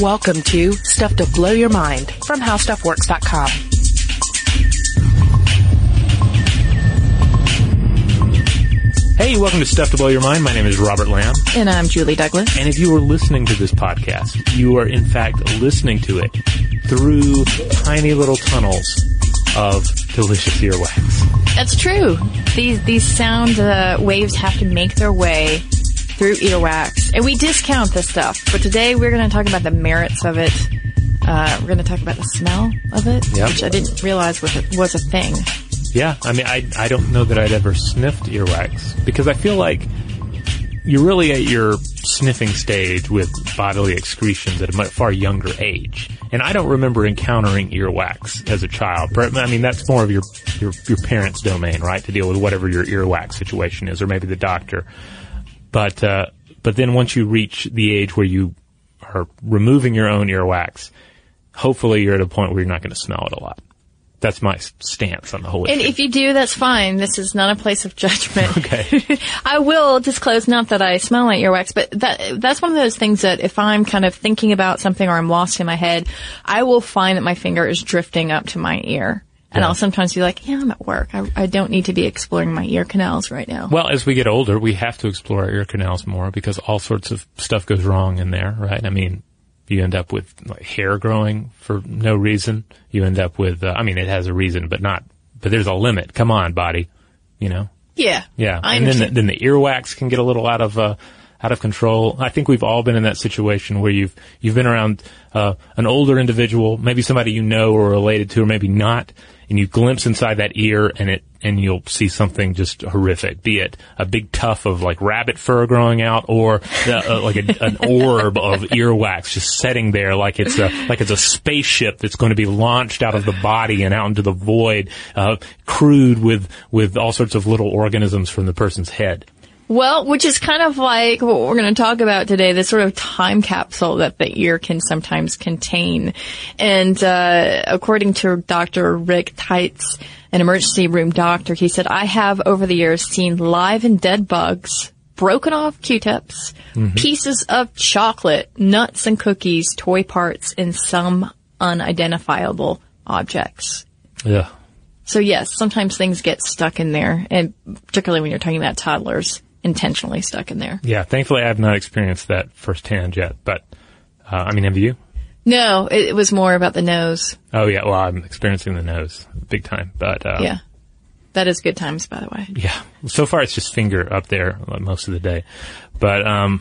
Welcome to Stuff to Blow Your Mind from HowStuffWorks.com. Hey, welcome to Stuff to Blow Your Mind. My name is Robert Lamb. And I'm Julie Douglas. And if you are listening to this podcast, you are in fact listening to it through tiny little tunnels of delicious earwax. That's true. These these sound uh, waves have to make their way through earwax, and we discount this stuff. But today we're going to talk about the merits of it. Uh, we're going to talk about the smell of it, Yep. which I didn't realize was a, was a thing. Yeah, I mean, I, I don't know that I'd ever sniffed earwax because I feel like you're really at your sniffing stage with bodily excretions at a much far younger age. And I don't remember encountering earwax as a child. But, I mean, that's more of your, your, your parents' domain, right? To deal with whatever your earwax situation is, or maybe the doctor. But, uh, but then once you reach the age where you are removing your own earwax, hopefully you're at a point where you're not going to smell it a lot. That's my stance on the whole issue. And if you do, that's fine. This is not a place of judgment. Okay. I will disclose not that I smell like earwax, but that that's one of those things that if I'm kind of thinking about something or I'm lost in my head, I will find that my finger is drifting up to my ear. And Yeah. I'll sometimes be like, yeah, I'm at work. I, I don't need to be exploring my ear canals right now. Well, as we get older, we have to explore our ear canals more because all sorts of stuff goes wrong in there, right? I mean, you end up with like hair growing for no reason. You end up with, uh, I mean, it has a reason, but not, but there's a limit. Come on, body. You know? yeah. Yeah. I and then the, then the earwax can get a little out of, uh, out of control. I think we've all been in that situation where you've, you've been around, uh, an older individual, maybe somebody you know or related to or maybe not, and you glimpse inside that ear and it, and you'll see something just horrific, be it a big tuft of like rabbit fur growing out or the, uh, like a, an orb of earwax just setting there like it's a, like it's a spaceship that's going to be launched out of the body and out into the void, uh, with, with all sorts of little organisms from the person's head. Well, which is kind of like what we're going to talk about today, the sort of time capsule that the ear can sometimes contain. And uh, according to Dr. Rick Tights, an emergency room doctor, he said, I have over the years seen live and dead bugs, broken off Q-tips, pieces of chocolate, nuts and cookies, toy parts, and some unidentifiable objects. Yeah. So yes, sometimes things get stuck in there, and particularly when you're talking about toddlers, intentionally stuck in there. Yeah. Thankfully, I have not experienced that firsthand yet, but, uh, I mean, have you? No, it, it was more about the nose. Oh yeah. Well, I'm experiencing the nose big time, but, uh, Yeah. That is good times, by the way. Yeah. So far, it's just finger up there most of the day, but um,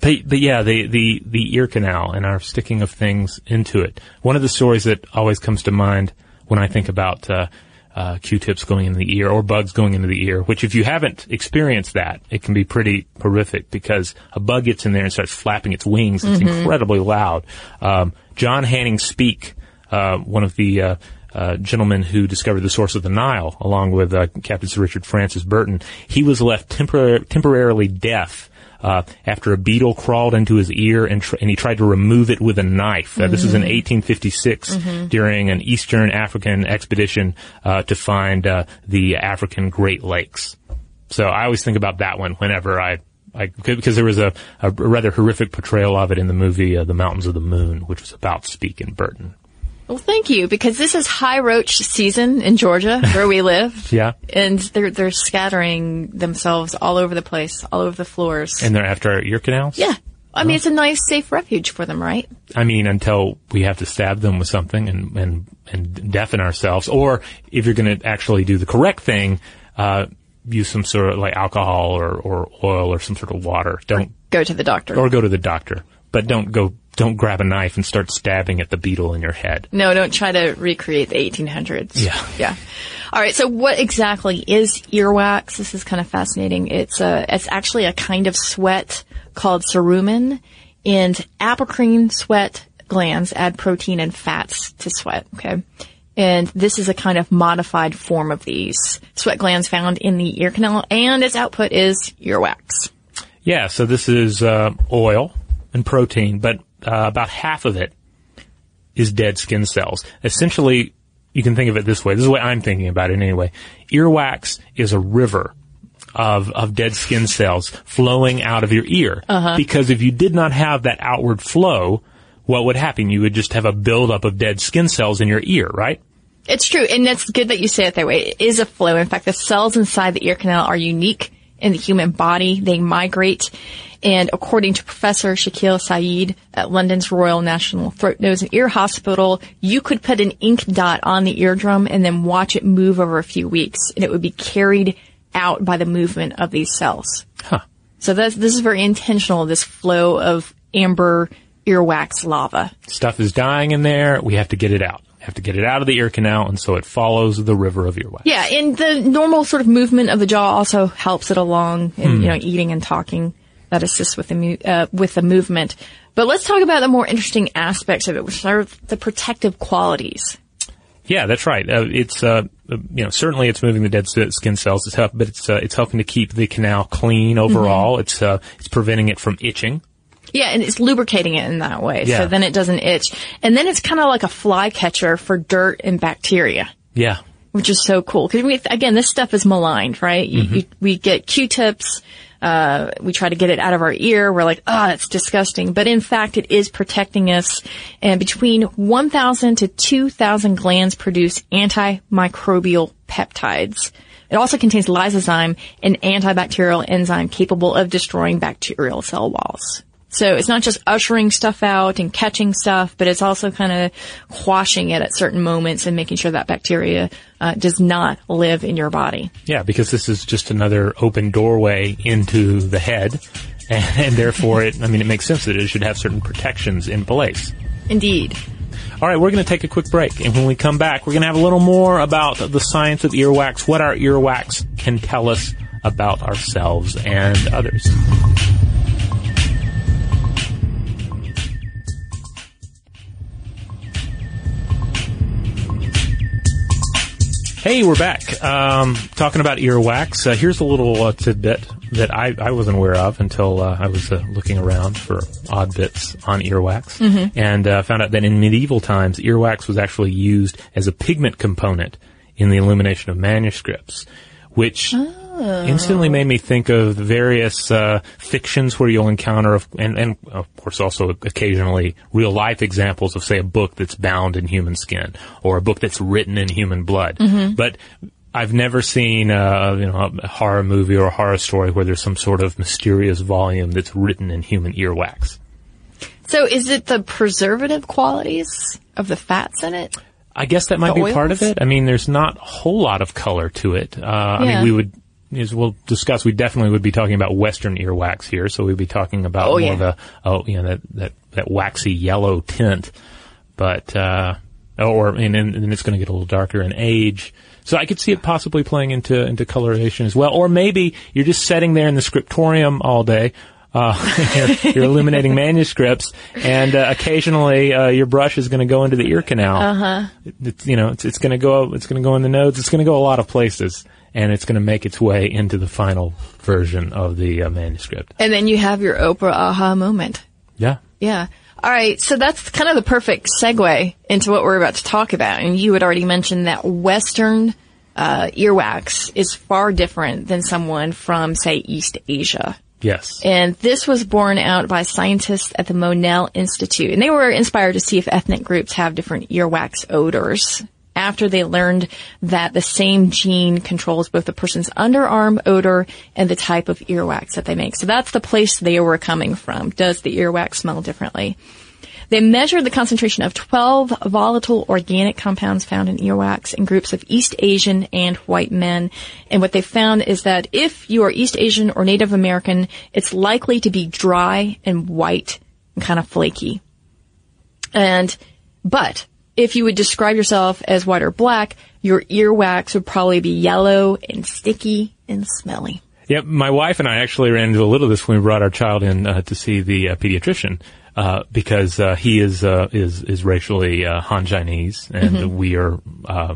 but, but yeah, the the the ear canal and our sticking of things into it. One of the stories that always comes to mind when I think about uh, uh, Q-tips going into the ear or bugs going into the ear, which if you haven't experienced that, it can be pretty horrific because a bug gets in there and starts flapping its wings. It's incredibly loud. Um, John Hanning Speke, uh, one of the uh, uh, gentlemen who discovered the source of the Nile, along with uh, Captain Sir Richard Francis Burton, he was left tempor- temporarily deaf uh, after a beetle crawled into his ear and, tr- and he tried to remove it with a knife. Uh, this was in 1856 during an Eastern African expedition uh, to find uh, the African Great Lakes. So I always think about that one whenever I. I, because there was a, a rather horrific portrayal of it in the movie uh, The Mountains of the Moon, which was about Speke and Burton. Well, thank you, because this is high roach season in Georgia, where we live. Yeah. And they're, they're scattering themselves all over the place, all over the floors. And they're after our ear canals? yeah. I mean, it's a nice, safe refuge for them, right? I mean, until we have to stab them with something and, and, and deafen ourselves. Or if you're going to actually do the correct thing, uh, use some sort of like alcohol or, or oil or some sort of water. Don't, Go to the doctor. or go to the doctor. But don't go, don't grab a knife and start stabbing at the beetle in your head. No, don't try to recreate the 1800s. Yeah. Yeah. All right. So what exactly is earwax? This is kind of fascinating. It's a, it's actually a kind of sweat called cerumen and apocrine sweat glands add protein and fats to sweat. Okay. And this is a kind of modified form of these sweat glands found in the ear canal and its output is earwax. Yeah, so this is uh, oil and protein, but uh, about half of it is dead skin cells. Essentially, you can think of it this way. This is the way I'm thinking about it anyway. Earwax is a river of, of dead skin cells flowing out of your ear. Because if you did not have that outward flow, what would happen? You would just have a buildup of dead skin cells in your ear, right? It's true, and it's good that you say it that way. It is a flow. In fact, the cells inside the ear canal are unique in the human body. They migrate. And according to Professor Shakeel Saeed at London's Royal National Throat, Nose and Ear Hospital, you could put an ink dot on the eardrum and then watch it move over a few weeks and it would be carried out by the movement of these cells. Huh. So this, this is very intentional, this flow of amber earwax lava. Stuff is dying in there. We have to get it out. We have to get it out of the ear canal, and so it follows the river of earwax. Yeah, and the normal sort of movement of the jaw also helps it along, and you hmm. know, eating and talking that assists with the mu- uh, with the movement. But let's talk about the more interesting aspects of it, which are the protective qualities. Yeah, that's right. Uh, it's uh, you know certainly it's moving the dead skin cells. It's help, but it's uh, it's helping to keep the canal clean overall. It's uh, it's preventing it from itching. Yeah, and it's lubricating it in that way, Yeah. so then it doesn't itch. And then it's kind of like a fly catcher for dirt and bacteria. Yeah, which is so cool. Because again, this stuff is maligned, right? You, you, we get Q-tips. Uh, we try to get it out of our ear. We're like, ah, it's disgusting. But in fact, it is protecting us. And between 1,000 to 2,000 glands produce antimicrobial peptides. It also contains lysozyme, an antibacterial enzyme capable of destroying bacterial cell walls. So it's not just ushering stuff out and catching stuff, but it's also kind of quashing it at certain moments and making sure that bacteria uh, does not live in your body. yeah, because this is just another open doorway into the head, and, and therefore it. I mean, it makes sense that it should have certain protections in place. Indeed. All right, we're going to take a quick break, and when we come back, we're going to have a little more about the science of earwax, what our earwax can tell us about ourselves and others. Hey, we're back. Um, talking about earwax. Uh, here's a little uh, tidbit that I, I wasn't aware of until uh, I was uh, looking around for odd bits on earwax, and uh, found out that in medieval times, earwax was actually used as a pigment component in the illumination of manuscripts, which instantly made me think of various uh, fictions where you'll encounter, and, and of course also occasionally real life examples of, say, a book that's bound in human skin or a book that's written in human blood. But I've never seen uh, you know a horror movie or a horror story where there's some sort of mysterious volume that's written in human earwax. So is it the preservative qualities of the fats in it? I guess that might The be part of it. I mean, there's not a whole lot of color to it. Uh, I mean, we would, as we'll discuss, we definitely would be talking about Western earwax here. So we'd be talking about Oh, more yeah. of a, oh, you know, that, that, that waxy yellow tint. But, uh, or, and, and, it's going to get a little darker in age. So I could see it possibly playing into, into coloration as well. Or maybe you're just sitting there in the scriptorium all day. Uh, you're, you're illuminating manuscripts, and uh, occasionally uh, your brush is going to go into the ear canal. Uh-huh. It's, you know, it's, it's going to go. It's going to go in the nodes. It's going to go a lot of places, and it's going to make its way into the final version of the uh, manuscript. And then you have your Oprah aha moment. Yeah. Yeah. All right. So that's kind of the perfect segue into what we're about to talk about. And you had already mentioned that Western uh, earwax is far different than someone from, say, East Asia. Yes. And this was borne out by scientists at the Monell Institute. And they were inspired to see if ethnic groups have different earwax odors after they learned that the same gene controls both the person's underarm odor and the type of earwax that they make. So that's the place they were coming from. Does the earwax smell differently? They measured the concentration of 12 volatile organic compounds found in earwax in groups of East Asian and white men. And what they found is that if you are East Asian or Native American, it's likely to be dry and white and kind of flaky. And, but if you would describe yourself as white or black, your earwax would probably be yellow and sticky and smelly. Yep, my wife and I actually ran into a little of this when we brought our child in uh, to see the uh, pediatrician uh, because uh, he is uh, is is racially uh, Han Chinese and we are uh,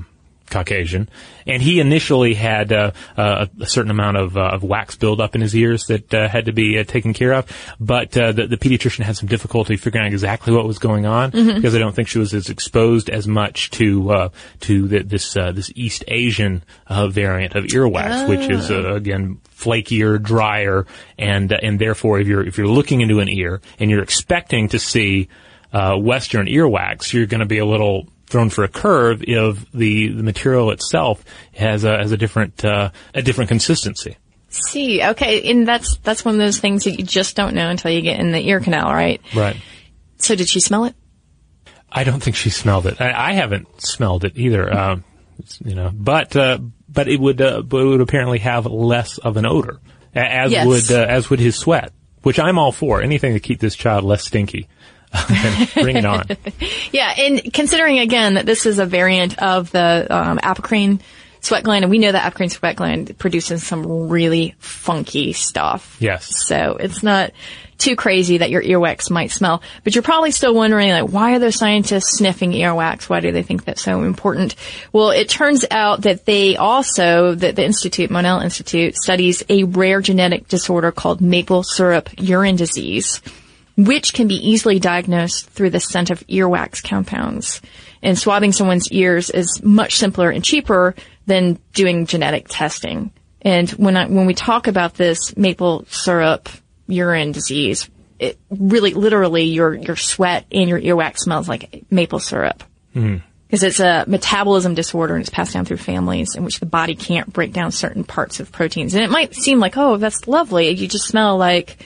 Caucasian, and he initially had uh, uh, a certain amount of, uh, of wax buildup in his ears that uh, had to be uh, taken care of. But uh, the, the pediatrician had some difficulty figuring out exactly what was going on because I don't think she was as exposed as much to uh, to the, this uh, this East Asian uh, variant of earwax, which is uh, again flakier, drier, and uh, and therefore if you're if you're looking into an ear and you're expecting to see uh, Western earwax, you're going to be a little thrown for a curve if the, the material itself has a, has a different, uh, a different consistency. See, okay, and that's that's one of those things that you just don't know until you get in the ear canal, right? Right. So did she smell it? I don't think she smelled it. I, I haven't smelled it either. Um, you know, but uh, but it would uh, but it would apparently have less of an odor, as Yes. would uh, as would his sweat, which I'm all for. Anything to keep this child less stinky. Bring it on. Yeah, and considering again that this is a variant of the um, apocrine sweat gland, and we know that apocrine sweat gland produces some really funky stuff. Yes. So it's not too crazy that your earwax might smell, but you're probably still wondering like, why are those scientists sniffing earwax? Why do they think that's so important? Well, it turns out that they also, that the Institute, Monell Institute, studies a rare genetic disorder called maple syrup urine disease which can be easily diagnosed through the scent of earwax compounds. And swabbing someone's ears is much simpler and cheaper than doing genetic testing. And when I, when we talk about this maple syrup urine disease, it really, literally, your your sweat and your earwax smells like maple syrup. Hmm. Because it's a metabolism disorder and it's passed down through families in which the body can't break down certain parts of proteins. And it might seem like, oh, that's lovely. You just smell like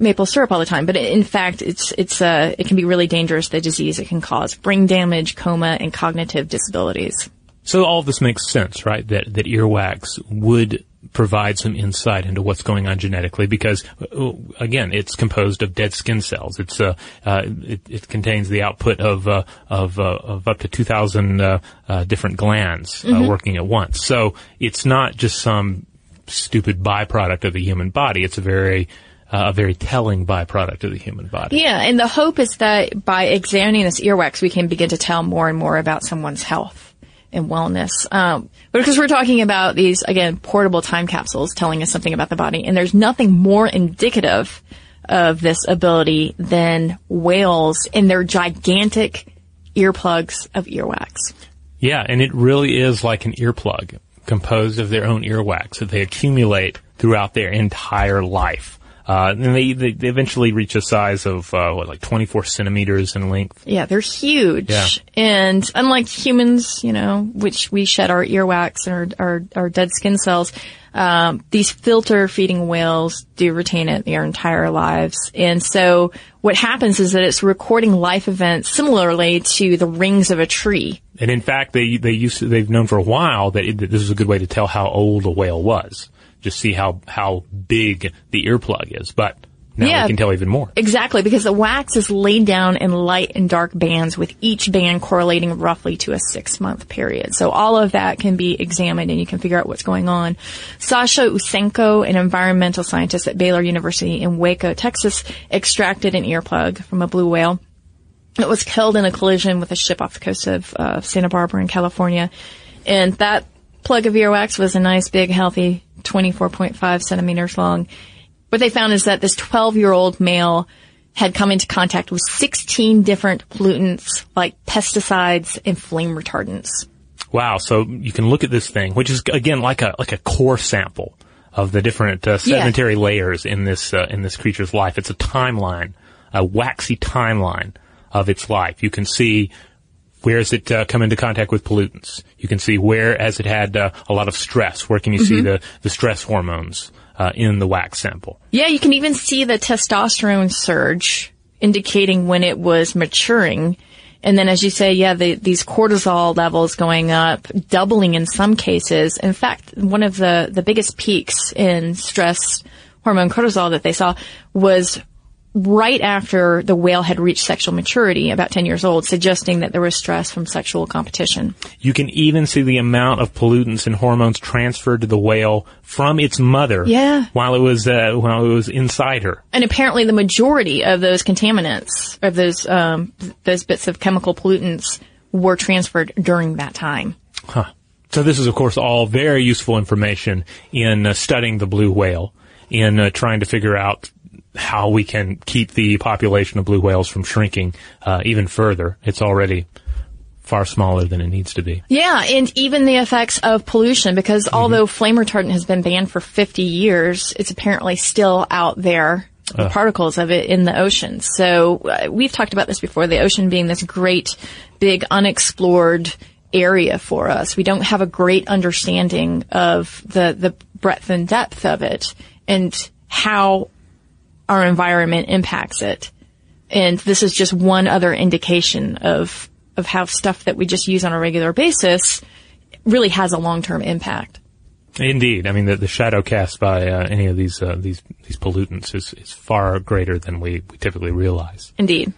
maple syrup all the time, but in fact, it's it's uh, it can be really dangerous. The disease it can cause brain damage, coma, and cognitive disabilities. So all of this makes sense, right? That that earwax would provide some insight into what's going on genetically because uh, again it's composed of dead skin cells it's uh, uh it, it contains the output of uh, of uh, of up to 2000 uh, uh, different glands uh, working at once so it's not just some stupid byproduct of the human body it's a very a very telling byproduct of the human body Yeah, and the hope is that by examining this earwax, we can begin to tell more and more about someone's health and wellness. Um, but because we're talking about these again portable time capsules telling us something about the body, and there's nothing more indicative of this ability than whales and their gigantic earplugs of earwax. Yeah, and it really is like an earplug composed of their own earwax that they accumulate throughout their entire life. Uh, and they, they eventually reach a size of uh, what, like 24 centimeters in length. Yeah, they're huge. Yeah. And unlike humans, you know, which we shed our earwax and our, our, our dead skin cells, um, these filter feeding whales do retain it their entire lives. And so what happens is that it's recording life events similarly to the rings of a tree. And in fact, they they used to, they've known for a while that, it, that this is a good way to tell how old a whale was. Just see how how big the earplug is. But now Yeah. we can tell even more. Exactly, because the wax is laid down in light and dark bands with each band correlating roughly to a six month period. So all of that can be examined and you can figure out what's going on. Sasha Usenko, an environmental scientist at Baylor University in Waco, Texas, extracted an earplug from a blue whale. It was killed in a collision with a ship off the coast of uh, Santa Barbara in California. And that plug of earwax was a nice, big, healthy 24.5 centimeters long. What they found is that this 12 year old male had come into contact with 16 different pollutants like pesticides and flame retardants. Wow. So you can look at this thing, which is again like a like a core sample of the different uh, sedimentary layers in this uh, in this creature's life. It's a timeline, a waxy timeline of its life. You can see where has it uh, come into contact with pollutants. You can see where has it had uh, a lot of stress. Where can you see the the stress hormones uh, in the wax sample? Yeah, you can even see the testosterone surge indicating when it was maturing. And then as you say, yeah, the, these cortisol levels going up, doubling in some cases. In fact, one of the, the biggest peaks in stress hormone cortisol that they saw was right after the whale had reached sexual maturity, about 10 years old, suggesting that there was stress from sexual competition. You can even see the amount of pollutants and hormones transferred to the whale from its mother. Yeah. While it was uh, while it was inside her. And apparently the majority of those contaminants, of those, um, those bits of chemical pollutants were transferred during that time. Huh. So this is, of course, all very useful information in uh, studying the blue whale, in uh, trying to figure out how we can keep the population of blue whales from shrinking uh, even further. It's already far smaller than it needs to be. Yeah, and even the effects of pollution, because although flame retardant has been banned for 50 years, it's apparently still out there the particles of it in the ocean. So uh, we've talked about this before, the ocean being this great, big, unexplored area for us. We don't have a great understanding of the, the breadth and depth of it and how our environment impacts it. And this is just one other indication of, of how stuff that we just use on a regular basis really has a long-term impact. Indeed, I mean the, the shadow cast by uh, any of these uh, these these pollutants is, is far greater than we, we typically realize. Indeed.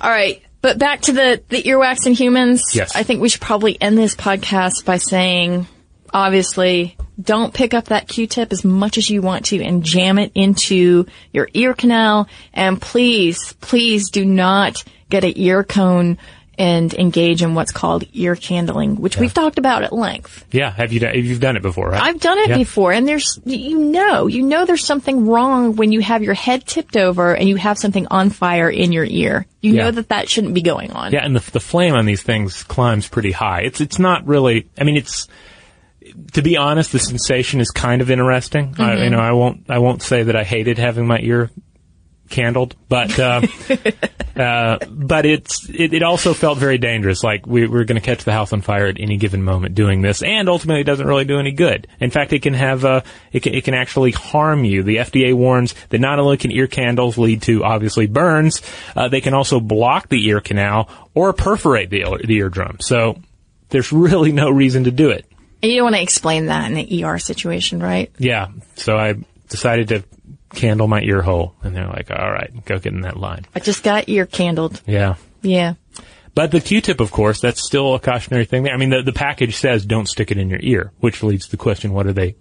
All right, but back to the the earwax in humans. Yes. I think we should probably end this podcast by saying, obviously, don't pick up that Q-tip as much as you want to and jam it into your ear canal. And please, please do not get an ear cone and engage in what's called ear candling, which we've talked about at length. Yeah, have you done, you've done it before, right? I've done it Yeah. before and there's, you know, you know there's something wrong when you have your head tipped over and you have something on fire in your ear. You Yeah. know that that shouldn't be going on. Yeah, and the the flame on these things climbs pretty high. It's it's not really. I mean, it's to be honest, the sensation is kind of interesting. Mm-hmm. you know, I won't I won't say that I hated having my ear candled, but uh, uh, but it's it, it also felt very dangerous. Like we we're going to catch the house on fire at any given moment doing this, and ultimately it doesn't really do any good. In fact, it can have uh, it can it can actually harm you. The FDA warns that not only can ear candles lead to obviously burns, uh, they can also block the ear canal or perforate the the eardrum. So there's really no reason to do it. You don't want to explain that in the ER situation, right? Yeah. So I decided to candle my ear hole, and they're like, "All right, go get in that line." I just got ear candled. Yeah. Yeah. But the Q-tip, of course, that's still a cautionary thing. I mean, the, the package says don't stick it in your ear, which leads to the question, what are they,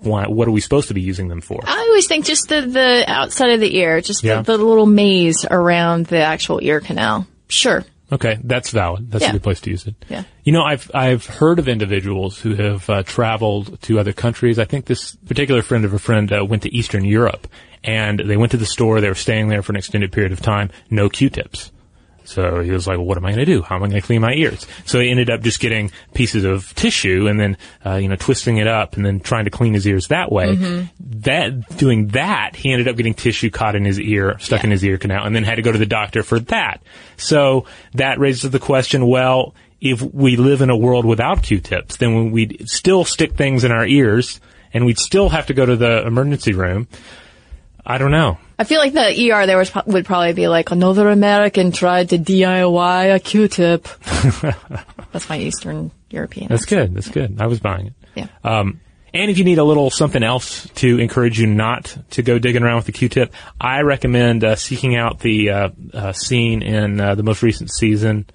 why, what are we supposed to be using them for? I always think just the, the outside of the ear, just Yeah. the, the little maze around the actual ear canal. Sure. Okay, that's valid. That's Yeah. a good place to use it. Yeah. You know, I've I've heard of individuals who have uh, traveled to other countries. I think this particular friend of a friend uh, went to Eastern Europe, and they went to the store. They were staying there for an extended period of time. No Q-tips. So he was like, well, what am I going to do? How am I going to clean my ears? So he ended up just getting pieces of tissue and then, uh, you know, twisting it up and then trying to clean his ears that way. That, doing that, he ended up getting tissue caught in his ear, stuck in his ear canal, and then had to go to the doctor for that. So that raises the question, well, if we live in a world without Q-tips, then we'd still stick things in our ears and we'd still have to go to the emergency room. I don't know. I feel like the ER there was, would probably be like, another American tried to DIY a Q-tip. That's my Eastern European. That's good. That's good. I was buying it. Yeah. Um, and if you need a little something else to encourage you not to go digging around with the Q-tip, I recommend uh, seeking out the uh, uh, scene in uh, the most recent season.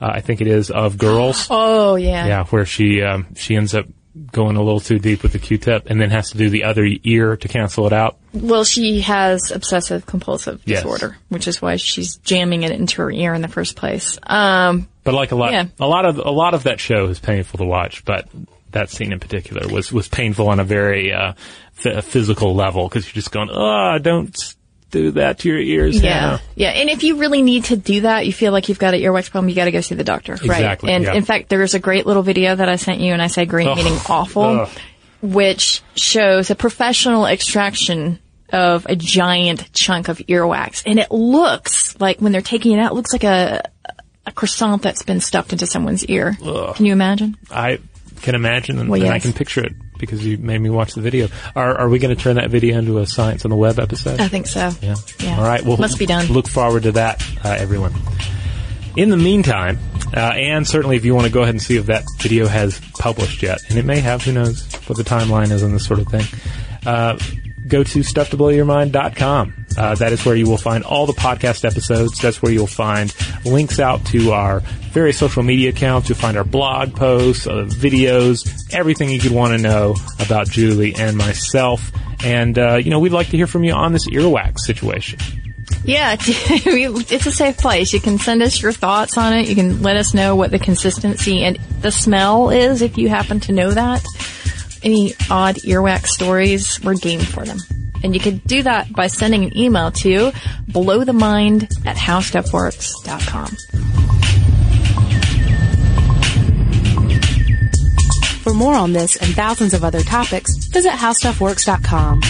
Uh, I think it is of Girls. oh, yeah. Yeah, where she um, she ends up going a little too deep with the Q-tip, and then has to do the other ear to cancel it out. Well, she has obsessive compulsive Yes. disorder, which is why she's jamming it into her ear in the first place. Um, But like a lot, Yeah. a lot of a lot of that show is painful to watch. But that scene in particular was was painful on a very uh, f- physical level because you're just going, oh, don't do that to your ears. Yeah. Hannah." Yeah. And if you really need to do that, you feel like you've got an earwax problem, you got to go see the doctor. Right. Exactly, And yeah. in fact, there's a great little video that I sent you and I say great Ugh. meaning awful, Ugh. which shows a professional extraction of a giant chunk of earwax. And it looks like when they're taking it out, it looks like a, a croissant that's been stuffed into someone's ear. Can you imagine? I can imagine, and, Well, and I can picture it because you made me watch the video. Are are we going to turn that video into a Science on the Web episode? I think so. Yeah. Yeah. All right. Well, Must be done. Look forward to that, uh, everyone. In the meantime, uh, and certainly if you want to go ahead and see if that video has published yet, and it may have, who knows what the timeline is on this sort of thing, uh, go to stufftoblowyourmind.com. Uh, that is where you will find all the podcast episodes. That's where you'll find links out to our various social media accounts. You'll find our blog posts, uh, videos, everything you could want to know about Julie and myself. And, uh, you know, we'd like to hear from you on this earwax situation. Yeah, it's a safe place. You can send us your thoughts on it. You can let us know what the consistency and the smell is if you happen to know that. Any odd earwax stories, we're game for them. And you can do that by sending an email to blowthemind at howstuffworks.com. For more on this and thousands of other topics, visit howstuffworks.com.